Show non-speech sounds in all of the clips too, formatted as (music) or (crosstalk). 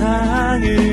세상을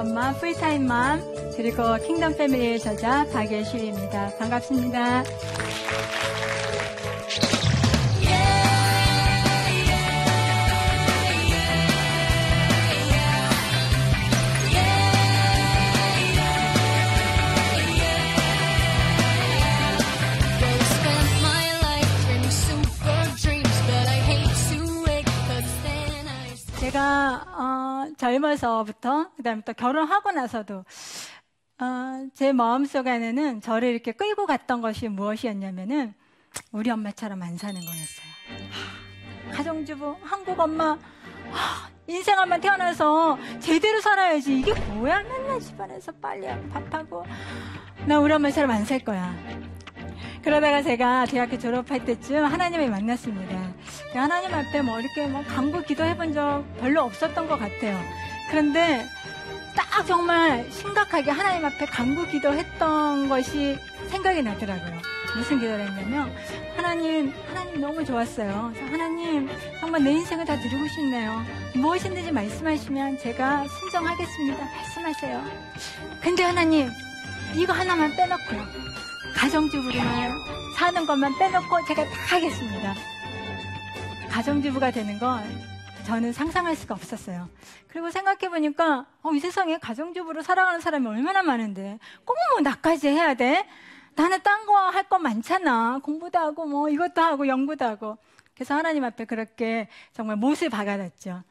엄마 풀타임 맘 그리고 킹덤 패밀리의 저자 박예실입니다. 반갑습니다. 제가 어, 젊어서부터 그다음에 또 결혼하고 나서도 어, 제 마음속에는 저를 이렇게 끌고 갔던 것이 무엇이었냐면은 우리 엄마처럼 안 사는 거였어요. 하, 가정주부, 한국 엄마, 하, 인생 한번 태어나서 제대로 살아야지. 이게 뭐야? 맨날 집안에서 빨리 밥하고. 나 우리 엄마처럼 안 살 거야. 그러다가 제가 대학교 졸업할 때쯤 하나님을 만났습니다. 하나님 앞에 뭐 이렇게 뭐 간구 기도해 본 적 별로 없었던 것 같아요. 그런데 딱 정말 심각하게 하나님 앞에 간구 기도했던 것이 생각이 나더라고요. 무슨 기도를 했냐면 하나님 하나님 너무 좋았어요. 하나님 정말 내 인생을 다 드리고 싶네요. 무엇이든지 말씀하시면 제가 순정하겠습니다. 말씀하세요. 근데 하나님 이거 하나만 빼놓고요. 가정주부로만 사는 것만 빼놓고 제가 다 하겠습니다. 가정주부가 되는 건 저는 상상할 수가 없었어요. 그리고 생각해보니까, 어, 이 세상에 가정주부로 살아가는 사람이 얼마나 많은데, 꼭 뭐 나까지 해야 돼? 나는 딴 거 할 거 많잖아. 공부도 하고, 뭐, 이것도 하고, 연구도 하고. 그래서 하나님 앞에 그렇게 정말 못을 박아놨죠.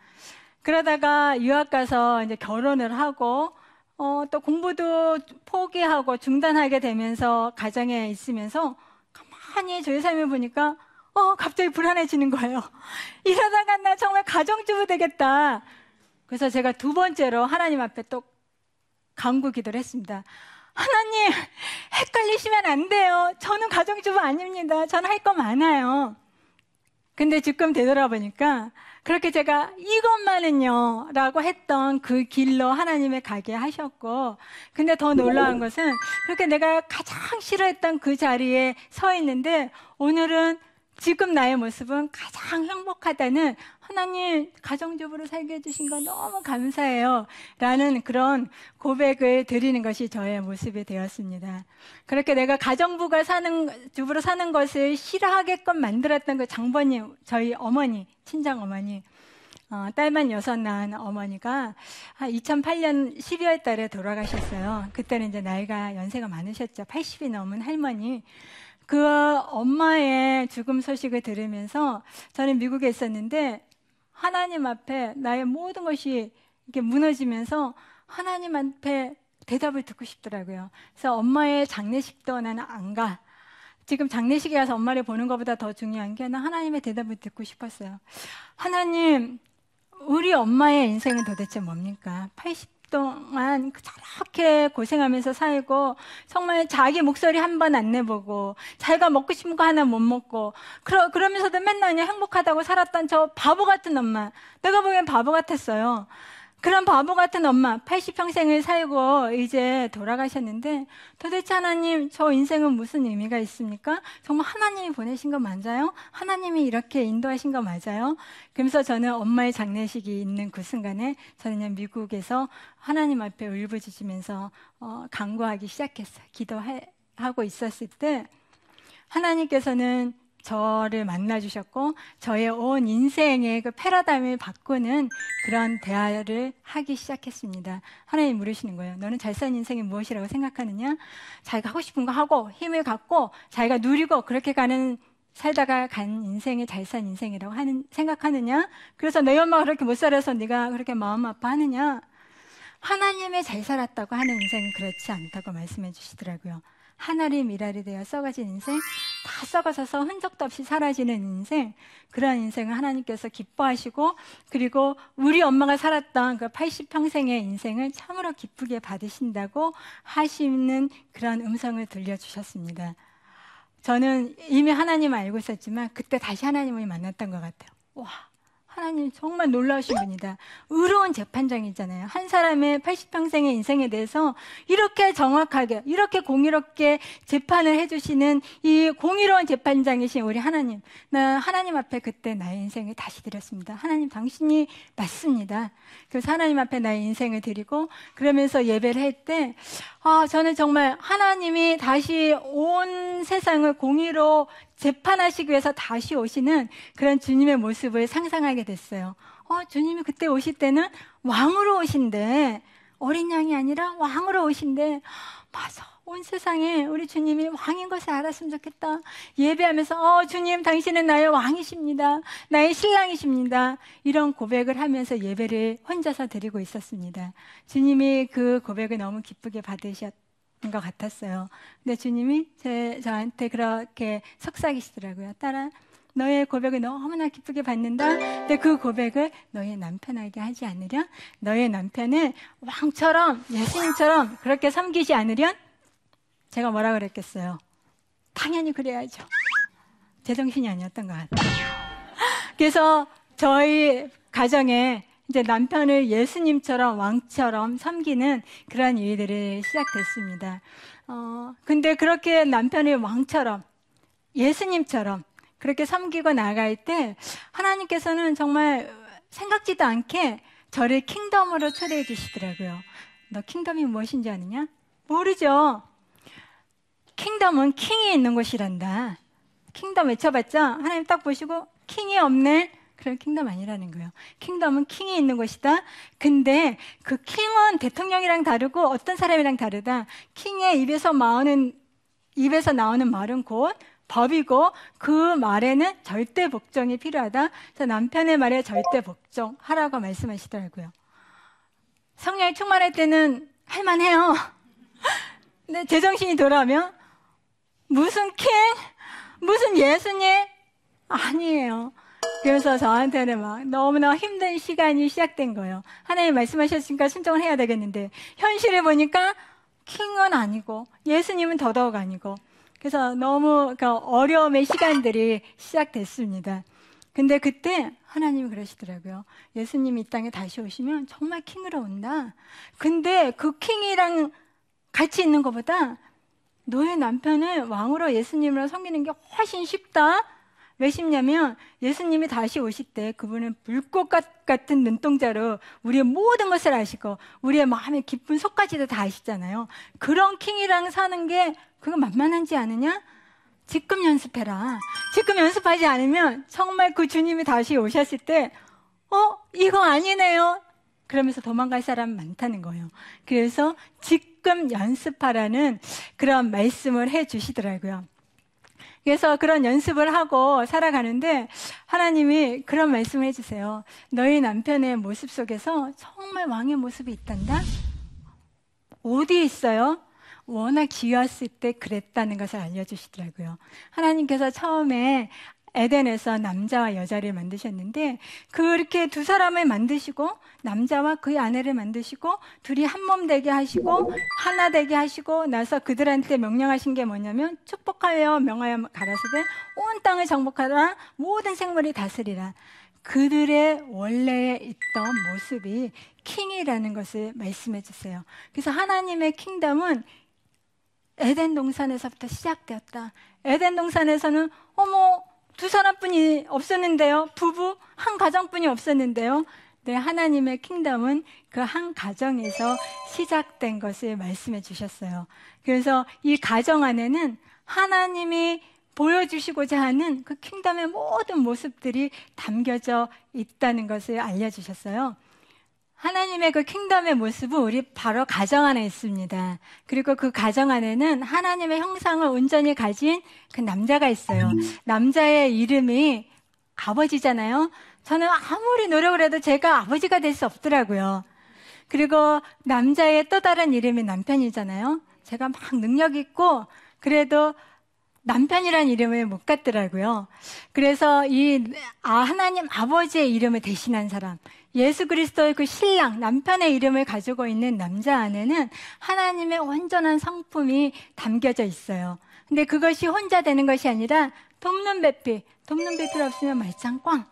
그러다가 유학 가서 이제 결혼을 하고, 어, 또 공부도 포기하고 중단하게 되면서 가정에 있으면서 가만히 저희 삶을 보니까 어, 갑자기 불안해지는 거예요. (laughs) 이러다가 나 정말 가정주부 되겠다. 그래서 제가 두 번째로 하나님 앞에 또 강구 기도를 했습니다. 하나님, 헷갈리시면 안 돼요. 저는 가정주부 아닙니다. 저는 할 거 많아요. 근데 지금 되돌아보니까 그렇게 제가 이것만은요 라고 했던 그 길로 하나님의 가게 하셨고 근데 더 놀라운 것은 그렇게 내가 가장 싫어했던 그 자리에 서 있는데 오늘은 지금 나의 모습은 가장 행복하다는 하나님 가정주부로 살게 해주신 거 너무 감사해요. 라는 그런 고백을 드리는 것이 저의 모습이 되었습니다. 그렇게 내가 가정부가 사는, 주부로 사는 것을 싫어하게끔 만들었던 그 장모님, 저희 어머니, 친정 어머니, 어, 딸만 여섯 낳은 어머니가 한 2008년 12월 달에 돌아가셨어요. 그때는 이제 나이가 연세가 많으셨죠. 80이 넘은 할머니. 그 엄마의 죽음 소식을 들으면서 저는 미국에 있었는데 하나님 앞에 나의 모든 것이 이렇게 무너지면서 하나님 앞에 대답을 듣고 싶더라고요. 그래서 엄마의 장례식도 나는 안 가. 지금 장례식에 가서 엄마를 보는 것보다 더 중요한 게나 하나님의 대답을 듣고 싶었어요. 하나님, 우리 엄마의 인생은 도대체 뭡니까? 80 동안 저렇게 고생하면서 살고 정말 자기 목소리 한 번 안 내보고 자기가 먹고 싶은 거 하나 못 먹고 그러, 그러면서도 맨날 그냥 행복하다고 살았던 저 바보 같은 엄마 내가 보기엔 바보 같았어요. 그런 바보 같은 엄마 80평생을 살고 이제 돌아가셨는데 도대체 하나님 저 인생은 무슨 의미가 있습니까? 정말 하나님이 보내신 거 맞아요? 하나님이 이렇게 인도하신 거 맞아요? 그러면서 저는 엄마의 장례식이 있는 그 순간에 저는 미국에서 하나님 앞에 울부짖으면서 어, 간구하기 시작했어요. 기도하고 있었을 때 하나님께서는 저를 만나주셨고 저의 온 인생의 그 패러다임을 바꾸는 그런 대화를 하기 시작했습니다. 하나님 물으시는 거예요. 너는 잘 사는 인생이 무엇이라고 생각하느냐? 자기가 하고 싶은 거 하고 힘을 갖고 자기가 누리고 그렇게 가는 살다가 간 인생이 잘 산 인생이라고 하는, 생각하느냐? 그래서 내 엄마가 그렇게 못 살아서 네가 그렇게 마음 아파하느냐? 하나님의 잘 살았다고 하는 인생은 그렇지 않다고 말씀해 주시더라고요. 하나님 미랄이 되어 썩어진 인생, 다 썩어져서 흔적도 없이 사라지는 인생, 그런 인생을 하나님께서 기뻐하시고, 그리고 우리 엄마가 살았던 그 80평생의 인생을 참으로 기쁘게 받으신다고 하시는 그런 음성을 들려주셨습니다. 저는 이미 하나님 알고 있었지만, 그때 다시 하나님을 만났던 것 같아요. 와, 하나님 정말 놀라우신 분이다. 의로운 재판장이잖아요. 한 사람의 80평생의 인생에 대해서 이렇게 정확하게, 이렇게 공의롭게 재판을 해주시는 이 공의로운 재판장이신 우리 하나님. 나 하나님 앞에 그때 나의 인생을 다시 드렸습니다. 하나님 당신이 맞습니다. 그래서 하나님 앞에 나의 인생을 드리고 그러면서 예배를 할 때, 아, 저는 정말 하나님이 다시 온 세상을 공의로 재판하시기 위해서 다시 오시는 그런 주님의 모습을 상상하게 됐어요. 어, 주님이 그때 오실 때는 왕으로 오신대. 어린 양이 아니라 왕으로 오신대. 맞아. 온 세상에 우리 주님이 왕인 것을 알았으면 좋겠다. 예배하면서, 어, 주님, 당신은 나의 왕이십니다. 나의 신랑이십니다. 이런 고백을 하면서 예배를 혼자서 드리고 있었습니다. 주님이 그 고백을 너무 기쁘게 받으셨, 것 같았어요. 근데 주님이 제, 저한테 그렇게 속삭이시더라고요. 딸아, 너의 고백을 너무나 기쁘게 받는다. 근데 그 고백을 너의 남편에게 하지 않으련, 너의 남편을 왕처럼, 예수님처럼 그렇게 섬기지 않으련, 제가 뭐라 그랬겠어요? 당연히 그래야죠. 제정신이 아니었던 것 같아요. 그래서 저희 가정에 이제 남편을 예수님처럼 왕처럼 섬기는 그러한 일들이 시작됐습니다. 어, 근데 그렇게 남편을 왕처럼 예수님처럼 그렇게 섬기고 나갈 때 하나님께서는 정말 생각지도 않게 저를 킹덤으로 초대해 주시더라고요. 너 킹덤이 무엇인지 아느냐? 모르죠. 킹덤은 킹이 있는 곳이란다. kingdom 외쳐봤자 하나님 딱 보시고 king이 없네. 그럼 kingdom 아니라는 거예요. kingdom은 king이 있는 곳이다. 근데 그 king은 대통령이랑 다르고 어떤 사람이랑 다르다. king의 입에서 나오는 입에서 나오는 말은 곧 법이고 그 말에는 절대 복종이 필요하다. 그래서 남편의 말에 절대 복종하라고 말씀하시더라고요. 성령이 충만할 때는 할만해요. (laughs) 근데 제정신이 돌아오면 무슨 킹? 무슨 예수님? 아니에요. 그래서 저한테는 막 너무나 힘든 시간이 시작된 거예요. 하나님 말씀하셨으니까 순종을 해야 되겠는데 현실을 보니까 킹은 아니고 예수님은 더더욱 아니고 그래서 너무 그 어려움의 시간들이 시작됐습니다. 근데 그때 하나님이 그러시더라고요. 예수님이 이 땅에 다시 오시면 정말 킹으로 온다. 근데 그 킹이랑 같이 있는 것보다 너의 남편을 왕으로 예수님으로 섬기는 게 훨씬 쉽다. 왜 쉽냐면 예수님이 다시 오실 때 그분은 불꽃 같은 눈동자로 우리의 모든 것을 아시고 우리의 마음의 깊은 속까지도 다 아시잖아요. 그런 킹이랑 사는 게 그거 만만한지 않으냐? 지금 연습해라. 지금 연습하지 않으면 정말 그 주님이 다시 오셨을 때, 어, 이거 아니네요. 그러면서 도망갈 사람 많다는 거예요. 그래서 지금 연습하라는 그런 말씀을 해 주시더라고요. 그래서 그런 연습을 하고 살아가는데 하나님이 그런 말씀을 해주세요. 너희 남편의 모습 속에서 정말 왕의 모습이 있단다? 어디에 있어요? 워낙 귀했을 때 그랬다는 것을 알려주시더라고요. 하나님께서 처음에 에덴에서 남자와 여자를 만드셨는데 그렇게 두 사람을 만드시고 남자와 그의 아내를 만드시고 둘이 한 몸 되게 하시고 하나 되게 하시고 나서 그들한테 명령하신 게 뭐냐면 축복하여 명하여 가라사대 온 땅을 정복하라 모든 생물이 다스리라 그들의 원래에 있던 모습이 킹이라는 것을 말씀해 주세요. 그래서 하나님의 킹덤은 에덴 동산에서부터 시작되었다. 에덴 동산에서는 어머 두 사람뿐이 없었는데요. 부부 한 가정뿐이 없었는데요. 네, 하나님의 킹덤은 그 한 가정에서 시작된 것을 말씀해 주셨어요. 그래서 이 가정 안에는 하나님이 보여주시고자 하는 그 킹덤의 모든 모습들이 담겨져 있다는 것을 알려주셨어요. 하나님의 그 킹덤의 모습은 우리 바로 가정 안에 있습니다. 그리고 그 가정 안에는 하나님의 형상을 온전히 가진 그 남자가 있어요. 남자의 이름이 아버지잖아요. 저는 아무리 노력을 해도 제가 아버지가 될 수 없더라고요. 그리고 남자의 또 다른 이름이 남편이잖아요. 제가 막 능력 있고 그래도 남편이란 이름을 못 갖더라고요. 그래서 이 아, 하나님 아버지의 이름을 대신한 사람, 예수 그리스도의 그 신랑, 남편의 이름을 가지고 있는 남자 안에는 하나님의 온전한 성품이 담겨져 있어요. 근데 그것이 혼자 되는 것이 아니라 돕는 배필, 돕는 배필 없으면 말짱 꽝.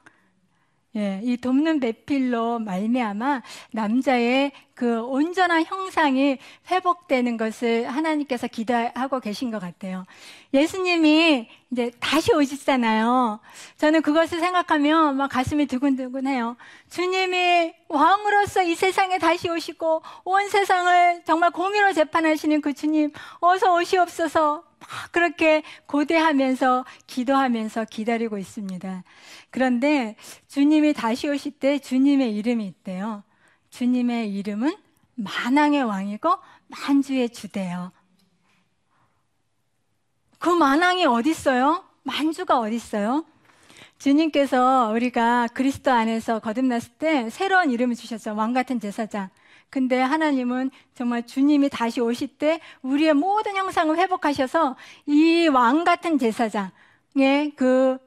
예, 이 돕는 배필로 말미암아 남자의 그 온전한 형상이 회복되는 것을 하나님께서 기대하고 계신 것 같아요. 예수님이 이제 다시 오시잖아요. 저는 그것을 생각하면 막 가슴이 두근두근해요. 주님이 왕으로서 이 세상에 다시 오시고 온 세상을 정말 공의로 재판하시는 그 주님 어서 오시옵소서 막 그렇게 고대하면서 기도하면서 기다리고 있습니다. 그런데 주님이 다시 오실 때 주님의 이름이 있대요. 주님의 이름은 만왕의 왕이고 만주의 주대요. 그 만왕이 어디 있어요? 만주가 어디 있어요? 주님께서 우리가 그리스도 안에서 거듭났을 때 새로운 이름을 주셨죠. 왕 같은 제사장. 근데 하나님은 정말 주님이 다시 오실 때 우리의 모든 형상을 회복하셔서 이 왕 같은 제사장의 그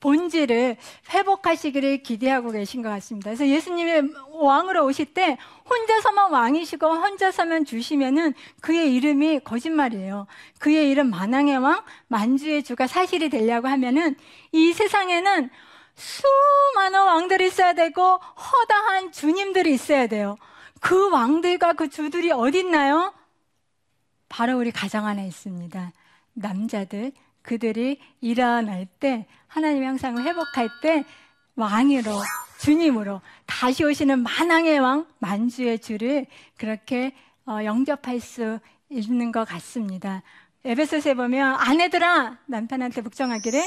본질을 회복하시기를 기대하고 계신 것 같습니다. 그래서 예수님이 왕으로 오실 때 혼자서만 왕이시고 혼자서만 주시면은 그의 이름이 거짓말이에요. 그의 이름 만왕의 왕, 만주의 주가 사실이 되려고 하면은 이 세상에는 수많은 왕들이 있어야 되고 허다한 주님들이 있어야 돼요. 그 왕들과 그 주들이 어디 있나요? 바로 우리 가정 안에 있습니다. 남자들, 그들이 일어날 때, 하나님의 형상을 회복할 때, 왕으로, 주님으로, 다시 오시는 만왕의 왕, 만주의 주를 그렇게 어, 영접할 수 있는 것 같습니다. 에베소서에 보면 아내들아 남편한테 복종하기를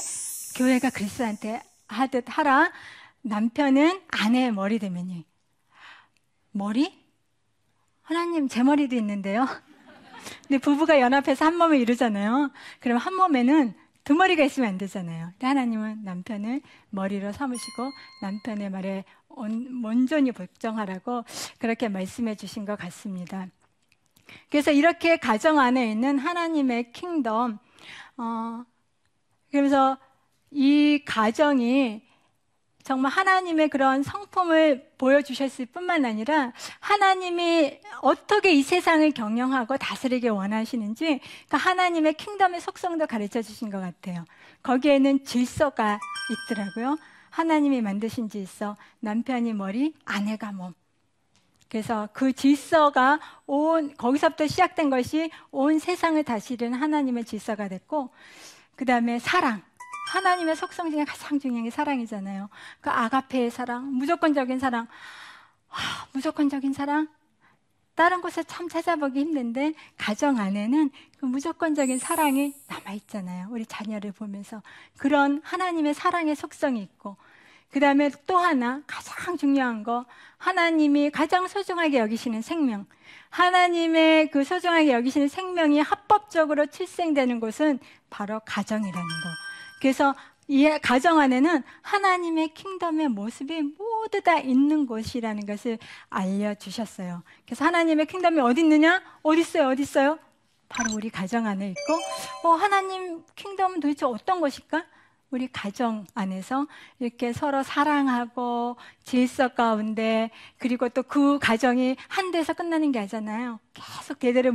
교회가 그리스도한테 하듯 하라. 남편은 아내의 머리 되면이 머리? 하나님 제 머리도 있는데요. (laughs) 근데 부부가 연합해서 한 몸을 이루잖아요. 그럼 한 몸에는 두 머리가 있으면 안 되잖아요. 근데 하나님은 남편을 머리로 삼으시고 남편의 말에 온, 온전히 복종하라고 그렇게 말씀해 주신 것 같습니다. 그래서 이렇게 가정 안에 있는 하나님의 킹덤, 어, 그래서 이 가정이 정말 하나님의 그런 성품을 보여주셨을 뿐만 아니라 하나님이 어떻게 이 세상을 경영하고 다스리게 원하시는지 그 하나님의 킹덤의 속성도 가르쳐 주신 것 같아요. 거기에는 질서가 있더라고요. 하나님이 만드신 질서, 남편이 머리, 아내가 몸. 그래서 그 질서가 온, 거기서부터 시작된 것이 온 세상을 다스리는 하나님의 질서가 됐고, 그 다음에 사랑. 하나님의 속성 중에 가장 중요한 게 사랑이잖아요. 그 아가페의 사랑, 무조건적인 사랑. 아, 무조건적인 사랑? 다른 곳에 참 찾아보기 힘든데 가정 안에는 그 무조건적인 사랑이 남아 있잖아요. 우리 자녀를 보면서 그런 하나님의 사랑의 속성이 있고 그 다음에 또 하나 가장 중요한 거 하나님이 가장 소중하게 여기시는 생명 하나님의 그 소중하게 여기시는 생명이 합법적으로 출생되는 곳은 바로 가정이라는 거 그래서 이 가정 안에는 하나님의 킹덤의 모습이 모두 다 있는 곳이라는 것을 알려주셨어요. 그래서 하나님의 킹덤이 어디 있느냐? 어디 있어요? 어디 있어요? 바로 우리 가정 안에 있고, 어, 하나님 킹덤은 도대체 어떤 것일까? 우리 가정 안에서 이렇게 서로 사랑하고 질서 가운데 그리고 또 그 가정이 한 데서 끝나는 게 아니잖아요. 계속 대대로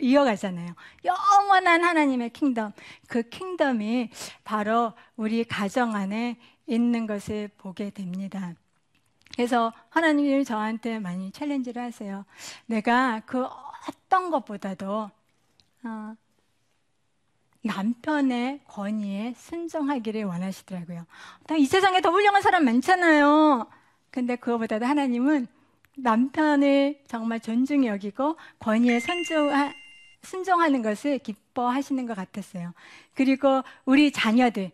이어가잖아요. 영원한 하나님의 킹덤. 그 킹덤이 바로 우리 가정 안에 있는 것을 보게 됩니다. 그래서 하나님이 저한테 많이 챌린지를 하세요. 내가 그 어떤 것보다도 어, 남편의 권위에 순종하기를 원하시더라고요. 이 세상에 더 훌륭한 사람 많잖아요. 근데 그거보다도 하나님은 남편을 정말 존중히 여기고 권위에 순종하, 순종하는 것을 기뻐하시는 것 같았어요. 그리고 우리 자녀들,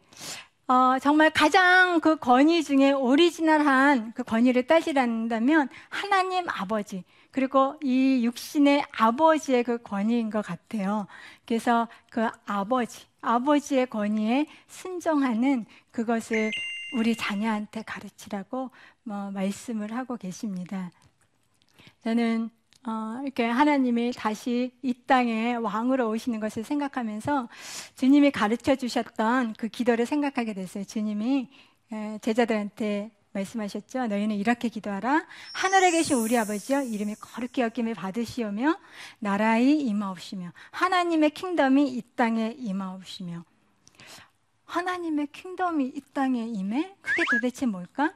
어, 정말 가장 그 권위 중에 오리지널한 그 권위를 따지란다면 하나님 아버지 그리고 이 육신의 아버지의 그 권위인 것 같아요. 그래서 그 아버지, 아버지의 권위에 순종하는 그것을 우리 자녀한테 가르치라고 뭐 말씀을 하고 계십니다. 저는 어, 이렇게 하나님이 다시 이 땅에 왕으로 오시는 것을 생각하면서 주님이 가르쳐 주셨던 그 기도를 생각하게 됐어요. 주님이 제자들한테 말씀하셨죠. 너희는 이렇게 기도하라. 하늘에 계신 우리 아버지여 이름이 거룩히 여김을 받으시오며 나라의 임하옵시며 하나님의 킹덤이 이 땅에 임하옵시며 하나님의 킹덤이 이 땅에 임해? 그게 도대체 뭘까?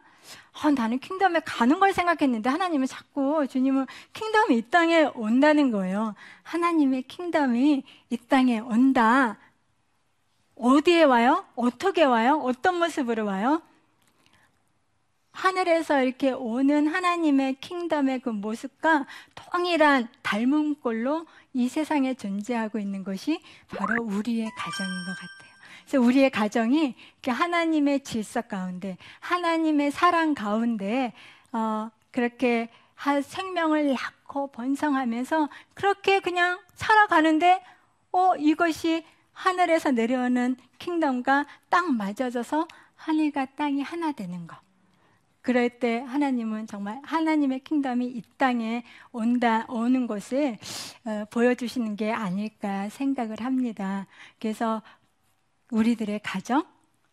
아, 나는 킹덤에 가는 걸 생각했는데 하나님은 자꾸 주님은 킹덤이 이 땅에 온다는 거예요. 하나님의 킹덤이 이 땅에 온다. 어디에 와요? 어떻게 와요? 어떤 모습으로 와요? 하늘에서 이렇게 오는 하나님의 킹덤의 그 모습과 동일한 닮은 꼴로 이 세상에 존재하고 있는 것이 바로 우리의 가정인 것 같아요. 그래서 우리의 가정이 하나님의 질서 가운데, 하나님의 사랑 가운데, 어, 그렇게 생명을 낳고 번성하면서 그렇게 그냥 살아가는데, 어, 이것이 하늘에서 내려오는 킹덤과 딱 맞아져서 하늘과 땅이 하나 되는 것. 그럴 때 하나님은 정말 하나님의 킹덤이 이 땅에 온다, 오는 것을 어, 보여주시는 게 아닐까 생각을 합니다. 그래서 우리들의 가정,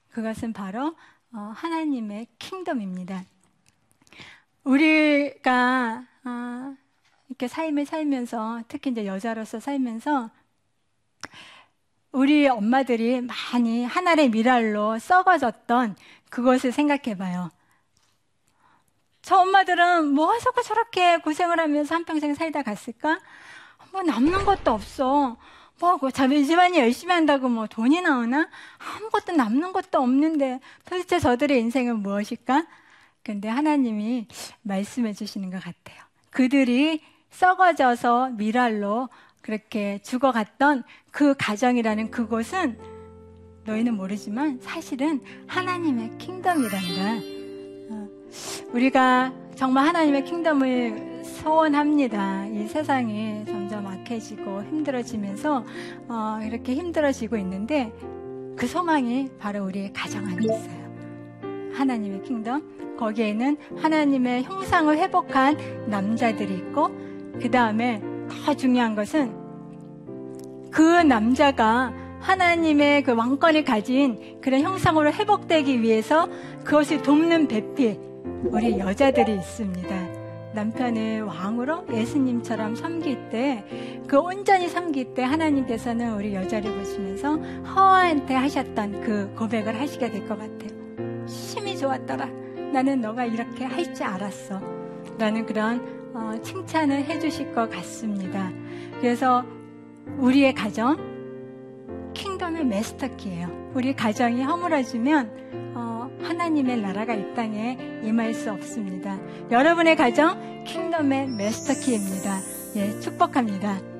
그것은 바로 어, 하나님의 킹덤입니다. 우리가 어, 이렇게 삶을 살면서 특히 이제 여자로서 살면서 우리 엄마들이 많이 하나의 미랄로 썩어졌던 그것을 생각해 봐요. 저 엄마들은 뭐 하자고 저렇게 고생을 하면서 한평생 살다 갔을까? 뭐 남는 것도 없어. 뭐, 그 자기 집안이 열심히 한다고 뭐 돈이 나오나? 아무것도 남는 것도 없는데 도대체 저들의 인생은 무엇일까? 근데 하나님이 말씀해 주시는 것 같아요. 그들이 썩어져서 미랄로 그렇게 죽어갔던 그 가정이라는 그곳은 너희는 모르지만 사실은 하나님의 킹덤이란다. 어, 우리가 정말 하나님의 킹덤을 소원합니다. 이 세상이 점점 악해지고 힘들어지면서 어, 이렇게 힘들어지고 있는데 그 소망이 바로 우리의 가정 안에 있어요. 하나님의 킹덤 거기에는 하나님의 형상을 회복한 남자들이 있고 그 다음에 더 중요한 것은 그 남자가 하나님의 그 왕권을 가진 그런 형상으로 회복되기 위해서 그것을 돕는 배필 우리 여자들이 있습니다. 남편을 왕으로 예수님처럼 섬길 때, 그 온전히 섬길 때 하나님께서는 우리 여자를 보시면서 허한테 하셨던 그 고백을 하시게 될 것 같아요. 심히 좋았더라. 나는 너가 이렇게 할 줄 알았어. 라는 그런 어, 칭찬을 해주실 것 같습니다. 그래서 우리의 가정, 킹덤의 메스터키예요. 우리 가정이 허물어지면 하나님의 나라가 이 땅에 임할 수 없습니다. 여러분의 가정 킹덤의 메스터키입니다. 예, 축복합니다.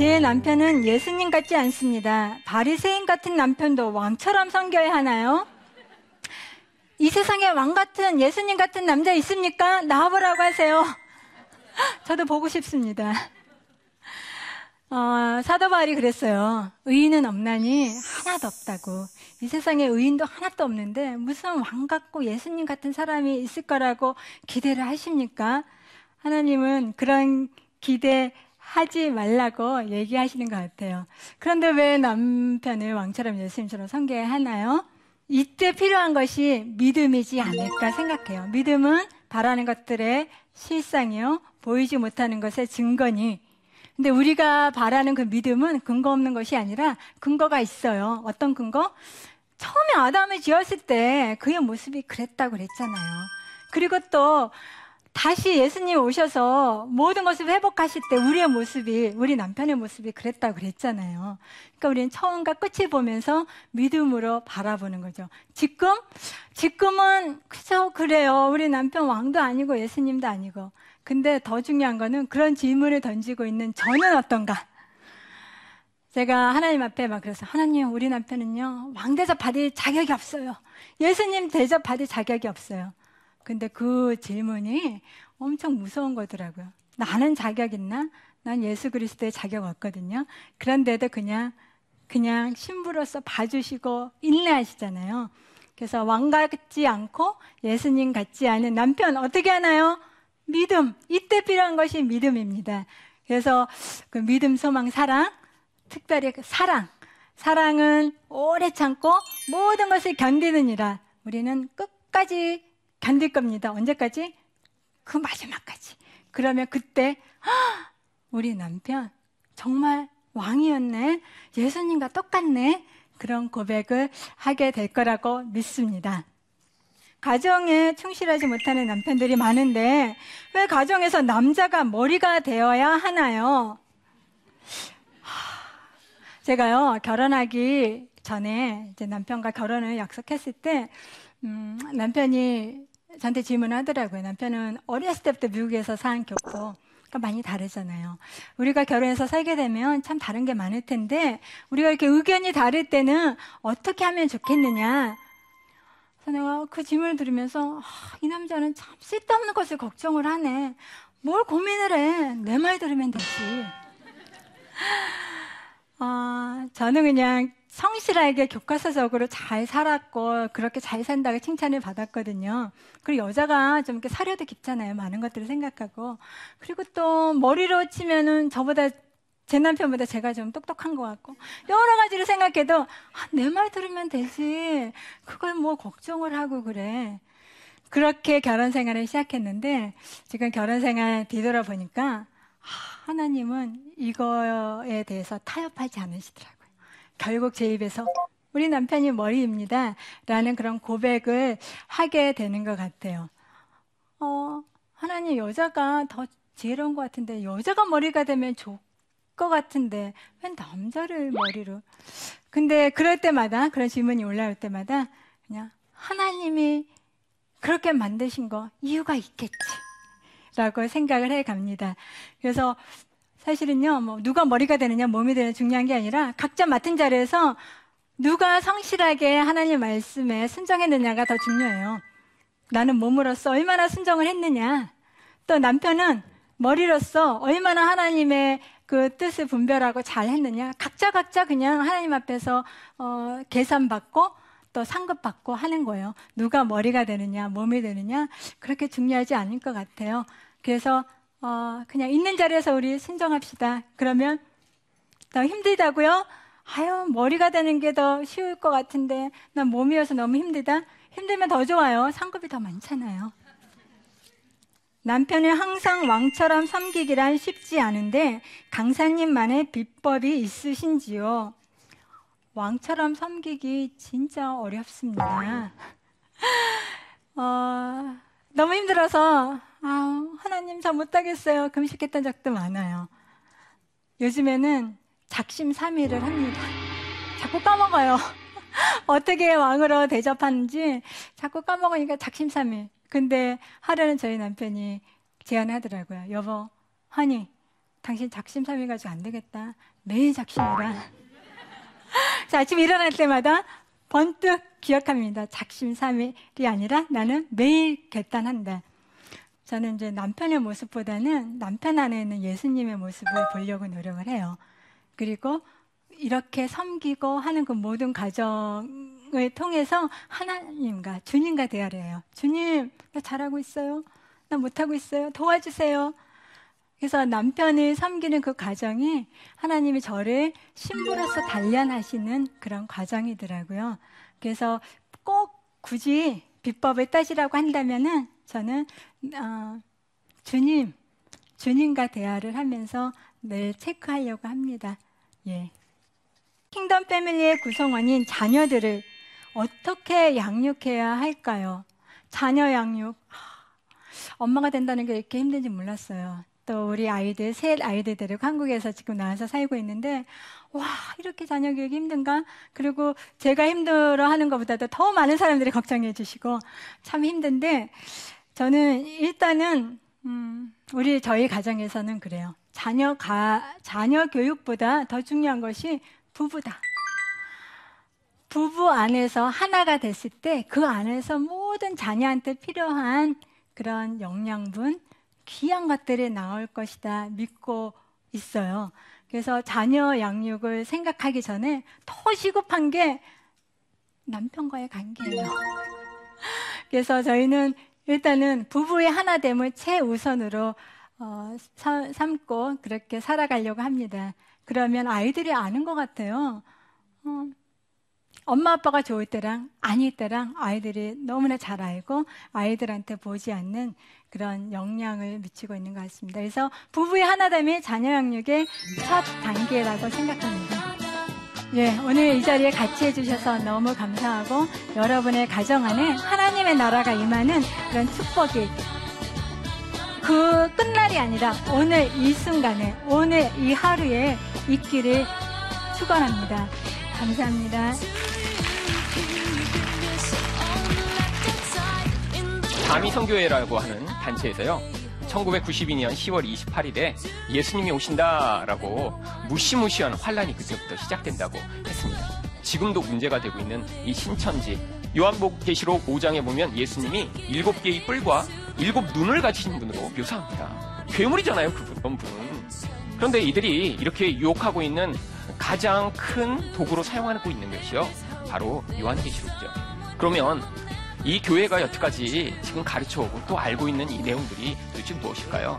제 남편은 예수님 같지 않습니다. 바리새인 같은 남편도 왕처럼 섬겨야 하나요? 이 세상에 왕 같은 예수님 같은 남자 있습니까? 나와보라고 하세요. (laughs) 저도 보고 싶습니다. 어, 사도 바울이 그랬어요. 의인은 없나니 하나도 없다고. 이 세상에 의인도 하나도 없는데 무슨 왕 같고 예수님 같은 사람이 있을 거라고 기대를 하십니까? 하나님은 그런 기대 하지 말라고 얘기하시는 것 같아요. 그런데 왜 남편을 왕처럼 예수님처럼 섬겨야 하나요? 이때 필요한 것이 믿음이지 않을까 생각해요. 믿음은 바라는 것들의 실상이요. 보이지 못하는 것의 증거니. 근데 우리가 바라는 그 믿음은 근거 없는 것이 아니라 근거가 있어요. 어떤 근거? 처음에 아담을 지었을 때 그의 모습이 그랬다고 그랬잖아요. 그리고 또 다시 예수님 오셔서 모든 것을 회복하실 때 우리의 모습이, 우리 남편의 모습이 그랬다고 그랬잖아요. 그러니까 우리는 처음과 끝을 보면서 믿음으로 바라보는 거죠. 지금, 지금은 그저 그래요. 우리 남편 왕도 아니고 예수님도 아니고. 근데 더 중요한 거는 그런 질문을 던지고 있는 저는 어떤가? 제가 하나님 앞에 막 그래서 하나님 우리 남편은요 왕 대접 받을 자격이 없어요. 예수님 대접 받을 자격이 없어요. 근데 그 질문이 엄청 무서운 거더라고요. 나는 자격 있나? 난 예수 그리스도의 자격 없거든요. 그런데도 그냥 그냥 신부로서 봐주시고 인내하시잖아요. 그래서 왕 같지 않고 예수님 같지 않은 남편 어떻게 하나요? 믿음. 이때 필요한 것이 믿음입니다. 그래서 그 믿음, 소망, 사랑, 특별히 그 사랑. 사랑은 오래 참고 모든 것을 견디느니라. 우리는 끝까지 견딜 겁니다. 언제까지? 그 마지막까지. 그러면 그때 우리 남편 정말 왕이었네. 예수님과 똑같네. 그런 고백을 하게 될 거라고 믿습니다. 가정에 충실하지 못하는 남편들이 많은데 왜 가정에서 남자가 머리가 되어야 하나요? 제가요 결혼하기 전에 이제 남편과 결혼을 약속했을 때 음, 남편이 저한테 질문하더라고요. 남편은 어렸을 때부터 미국에서 산 겪고 그러니까 많이 다르잖아요. 우리가 결혼해서 살게 되면 참 다른 게 많을 텐데 우리가 이렇게 의견이 다를 때는 어떻게 하면 좋겠느냐. 그래서 내가 그 질문을 들으면서 아, 이 남자는 참 쓸데없는 것을 걱정을 하네. 뭘 고민을 해. 내 말 들으면 되지. 어, 저는 그냥 성실하게 교과서적으로 잘 살았고 그렇게 잘 산다고 칭찬을 받았거든요. 그리고 여자가 좀 이렇게 사려도 깊잖아요. 많은 것들을 생각하고 그리고 또 머리로 치면은 저보다 제 남편보다 제가 좀 똑똑한 것 같고 여러 가지를 생각해도 아, 내말 들으면 되지 그걸 뭐 걱정을 하고 그래 그렇게 결혼 생활을 시작했는데 지금 결혼 생활 뒤돌아보니까 아, 하나님은 이거에 대해서 타협하지 않으시더라고요. 결국 제 입에서 우리 남편이 머리입니다. 라는 그런 고백을 하게 되는 것 같아요. 어, 하나님 여자가 더 지혜로운 것 같은데, 여자가 머리가 되면 좋을 것 같은데, 왜 남자를 머리로. 근데 그럴 때마다, 그런 질문이 올라올 때마다, 그냥 하나님이 그렇게 만드신 거 이유가 있겠지. 라고 생각을 해 갑니다. 그래서 사실은요, 뭐 누가 머리가 되느냐, 몸이 되느냐 중요한 게 아니라 각자 맡은 자리에서 누가 성실하게 하나님 말씀에 순종했느냐가 더 중요해요. 나는 몸으로서 얼마나 순종을 했느냐. 또 남편은 머리로서 얼마나 하나님의 그 뜻을 분별하고 잘 했느냐. 각자 각자 그냥 하나님 앞에서 어, 계산받고 또 상급받고 하는 거예요. 누가 머리가 되느냐, 몸이 되느냐. 그렇게 중요하지 않을 것 같아요. 그래서 어, 그냥 있는 자리에서 우리 순정합시다. 그러면 너 힘들다고요? 아유, 머리가 되는 게 더 쉬울 것 같은데 난 몸이어서 너무 힘들다. 힘들면 더 좋아요. 상급이 더 많잖아요. 남편을 항상 왕처럼 섬기기란 쉽지 않은데 강사님만의 비법이 있으신지요? 왕처럼 섬기기 진짜 어렵습니다. (laughs) 어, 너무 힘들어서 아, 하나님 잘 못하겠어요. 금식했던 적도 많아요. 요즘에는 작심 삼일을 합니다. 자꾸 까먹어요. (laughs) 어떻게 왕으로 대접하는지 자꾸 까먹으니까 작심삼일. 근데 하루는 저희 남편이 제안하더라고요. 여보, 하니, 당신 작심삼일 가지고 안 되겠다. 매일 작심이라. (laughs) 자, 아침 일어날 때마다 번뜩 기억합니다. 작심삼일이 아니라 나는 매일 결단한다. 저는 이제 남편의 모습보다는 남편 안에 있는 예수님의 모습을 보려고 노력을 해요. 그리고 이렇게 섬기고 하는 그 모든 과정을 통해서 하나님과 주님과 대화를 해요. 주님, 나 잘하고 있어요? 나 못하고 있어요? 도와주세요. 그래서 남편을 섬기는 그 과정이 하나님이 저를 신부로서 단련하시는 그런 과정이더라고요. 그래서 꼭 굳이 비법을 따지라고 한다면은 저는 어, 주님, 주님과 대화를 하면서 늘 체크하려고 합니다. 예. 킹덤 패밀리의 구성원인 자녀들을 어떻게 양육해야 할까요? 자녀 양육. 엄마가 된다는 게 이렇게 힘든지 몰랐어요. 또 우리 아이들, 셋 아이들 데리고 한국에서 지금 나와서 살고 있는데, 와, 이렇게 자녀 교육이 힘든가? 그리고 제가 힘들어 하는 것보다도 더 많은 사람들이 걱정해 주시고, 참 힘든데, 저는 일단은, 음, 우리 저희 가정에서는 그래요. 자녀 가, 자녀 교육보다 더 중요한 것이 부부다. 부부 안에서 하나가 됐을 때 그 안에서 모든 자녀한테 필요한 그런 영양분, 귀한 것들이 나올 것이다 믿고 있어요. 그래서 자녀 양육을 생각하기 전에 더 시급한 게 남편과의 관계예요. 그래서 저희는 일단은 부부의 하나됨을 최우선으로 어, 삼고 그렇게 살아가려고 합니다. 그러면 아이들이 아는 것 같아요. 어, 엄마 아빠가 좋을 때랑 아닐 때랑 아이들이 너무나 잘 알고 아이들한테 보지 않는 그런 영향을 미치고 있는 것 같습니다. 그래서 부부의 하나됨이 자녀 양육의 첫 단계라고 생각합니다. 예, 오늘 이 자리에 같이 해주셔서 너무 감사하고 여러분의 가정 안에 하나님의 나라가 임하는 그런 축복이 그 끝날이 아니라 오늘 이 순간에 오늘 이 하루에 있기를 축원합니다. 감사합니다. 다미성교회라고 하는 단체에서요. 1992년 10월 28일에 예수님이 오신다라고 무시무시한 환란이 그때부터 시작된다고 했습니다. 지금도 문제가 되고 있는 이 신천지 요한복 계시록 5장에 보면 예수님이 일곱 개의 뿔과 일곱 눈을 가지신 분으로 묘사합니다. 괴물이잖아요, 그분. 그런데 이들이 이렇게 유혹하고 있는 가장 큰 도구로 사용하고 있는 것이요. 바로 요한계시록이죠. 그러면 이 교회가 여태까지 지금 가르쳐오고 또 알고 있는 이 내용들이 도대체 무엇일까요?